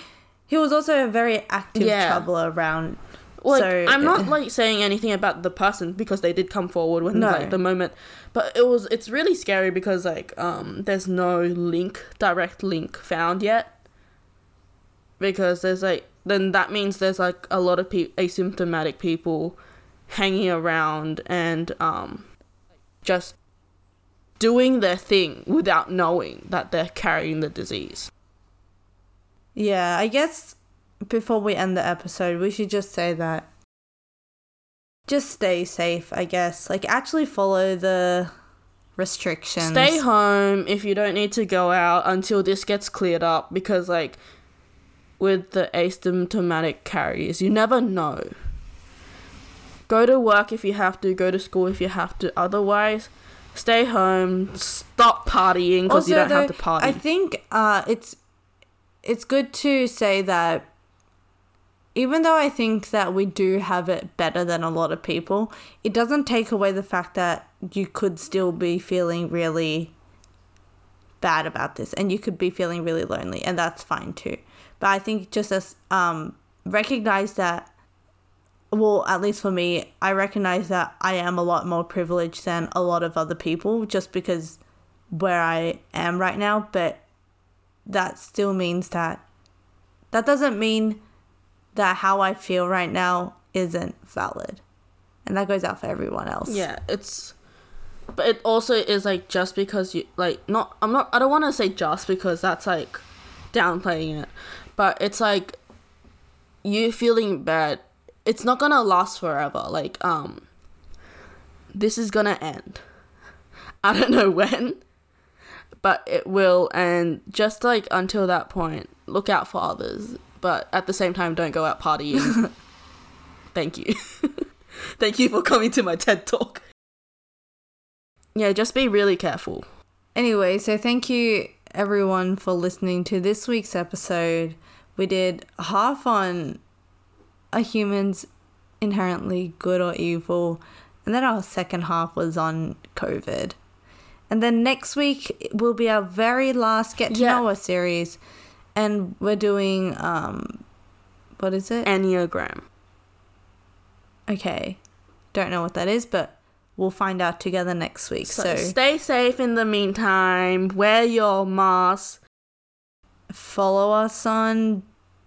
he was also a very active Yeah. traveler around. Like So- I'm not like saying anything about the person because they did come forward when No. like the moment, but it was it's really scary because like um there's no link direct link found yet because there's like then that means there's like a lot of pe- asymptomatic people hanging around and um just doing their thing without knowing that they're carrying the disease. Yeah, I guess before we end the episode, we should just say that just stay safe, I guess. Like actually follow the restrictions. Stay home if you don't need to go out until this gets cleared up because like with the asymptomatic carriers, you never know. Go to work if you have to, go to school if you have to. Otherwise, stay home, stop partying because you don't have to party. I think uh, it's it's good to say that even though I think that we do have it better than a lot of people, it doesn't take away the fact that you could still be feeling really bad about this and you could be feeling really lonely and that's fine too. But I think just as um recognize that well, at least for me, I recognize that I am a lot more privileged than a lot of other people just because where I am right now, but that still means that that doesn't mean that how I feel right now isn't valid. And that goes out for everyone else. Yeah, it's but it also is like just because you like not I'm not I don't want to say just because that's like downplaying it. But it's like you feeling bad. It's not going to last forever. Like um this is going to end. I don't know when, but it will and just like until that point, look out for others, but at the same time don't go out partying. Thank you. Thank you for coming to my TED talk. Yeah, just be really careful. Anyway, so thank you everyone for listening to this week's episode. We did half on are humans inherently good or evil, and then our second half was on COVID. And then next week will be our very last get to Yeah. know us series, and we're doing um, what is it? Enneagram. Okay, don't know what that is, but we'll find out together next week. So, So, stay safe in the meantime. Wear your mask. follow us on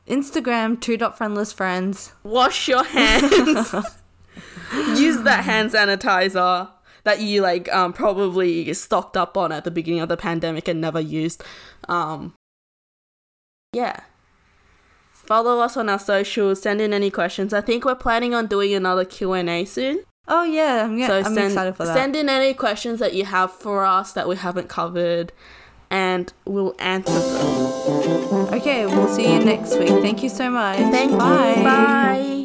Instagram, two dot friendless friends. Wash your hands. Use that hand sanitizer that you like um probably stocked up on at the beginning of the pandemic and never used. Um yeah. Follow us on our socials, send in any questions. I think we're planning on doing another Q&A soon. Oh yeah, I'm, yeah, so I'm send, excited for that. send in any questions that you have for us that we haven't covered and we'll answer them. Okay, we'll see you next week. Thank you so much. Thank Bye. you. Bye.